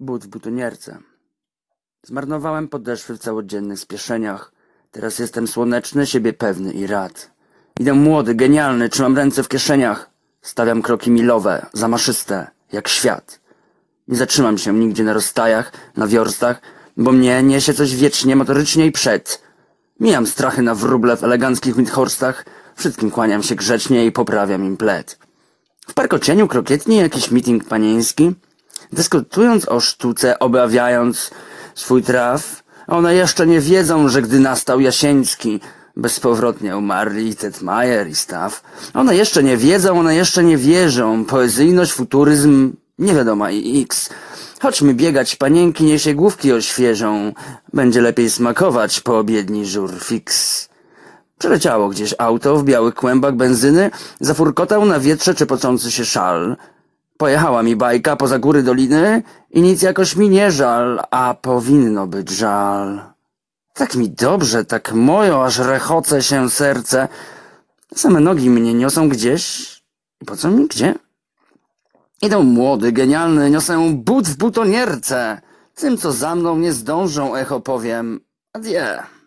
but w butonierce. Zmarnowałem podeszwy w całodziennych spieszeniach. Teraz jestem słoneczny, siebie pewny i rad. Idę młody, genialny, trzymam ręce w kieszeniach. Stawiam kroki milowe, zamaszyste, jak świat. Nie zatrzymam się nigdzie na rozstajach, na wiorstach, bo mnie niesie coś wiecznie, motorycznie i przed. Mijam strachy na wróble w eleganckich Windhorstach, wszystkim kłaniam się grzecznie i poprawiam im pled. W parkocieniu krokietni jakiś meeting panieński, dyskutując o sztuce, obawiając swój traf, one jeszcze nie wiedzą, że gdy nastał Jasieński, bezpowrotnie umarli i Tetmajer i Staw. One jeszcze nie wiedzą, one jeszcze nie wierzą. Poezyjność, futuryzm, nie wiadomo i x. Chodźmy biegać, panienki niech się główki oświeżą. Będzie lepiej smakować po obiedni żur fix. Przeleciało gdzieś auto w białych kłębach benzyny, zafurkotał na wietrze czepocący się szal. Pojechała mi bajka poza góry doliny i nic jakoś mi nie żal, a powinno być żal. Tak mi dobrze, tak mojo, aż rechoce się serce. Same nogi mnie niosą gdzieś. I po co mi gdzie? Idę młody, genialny, niosę but w butonierce. Tym, co za mną nie zdążą, echo powiem. Adieu.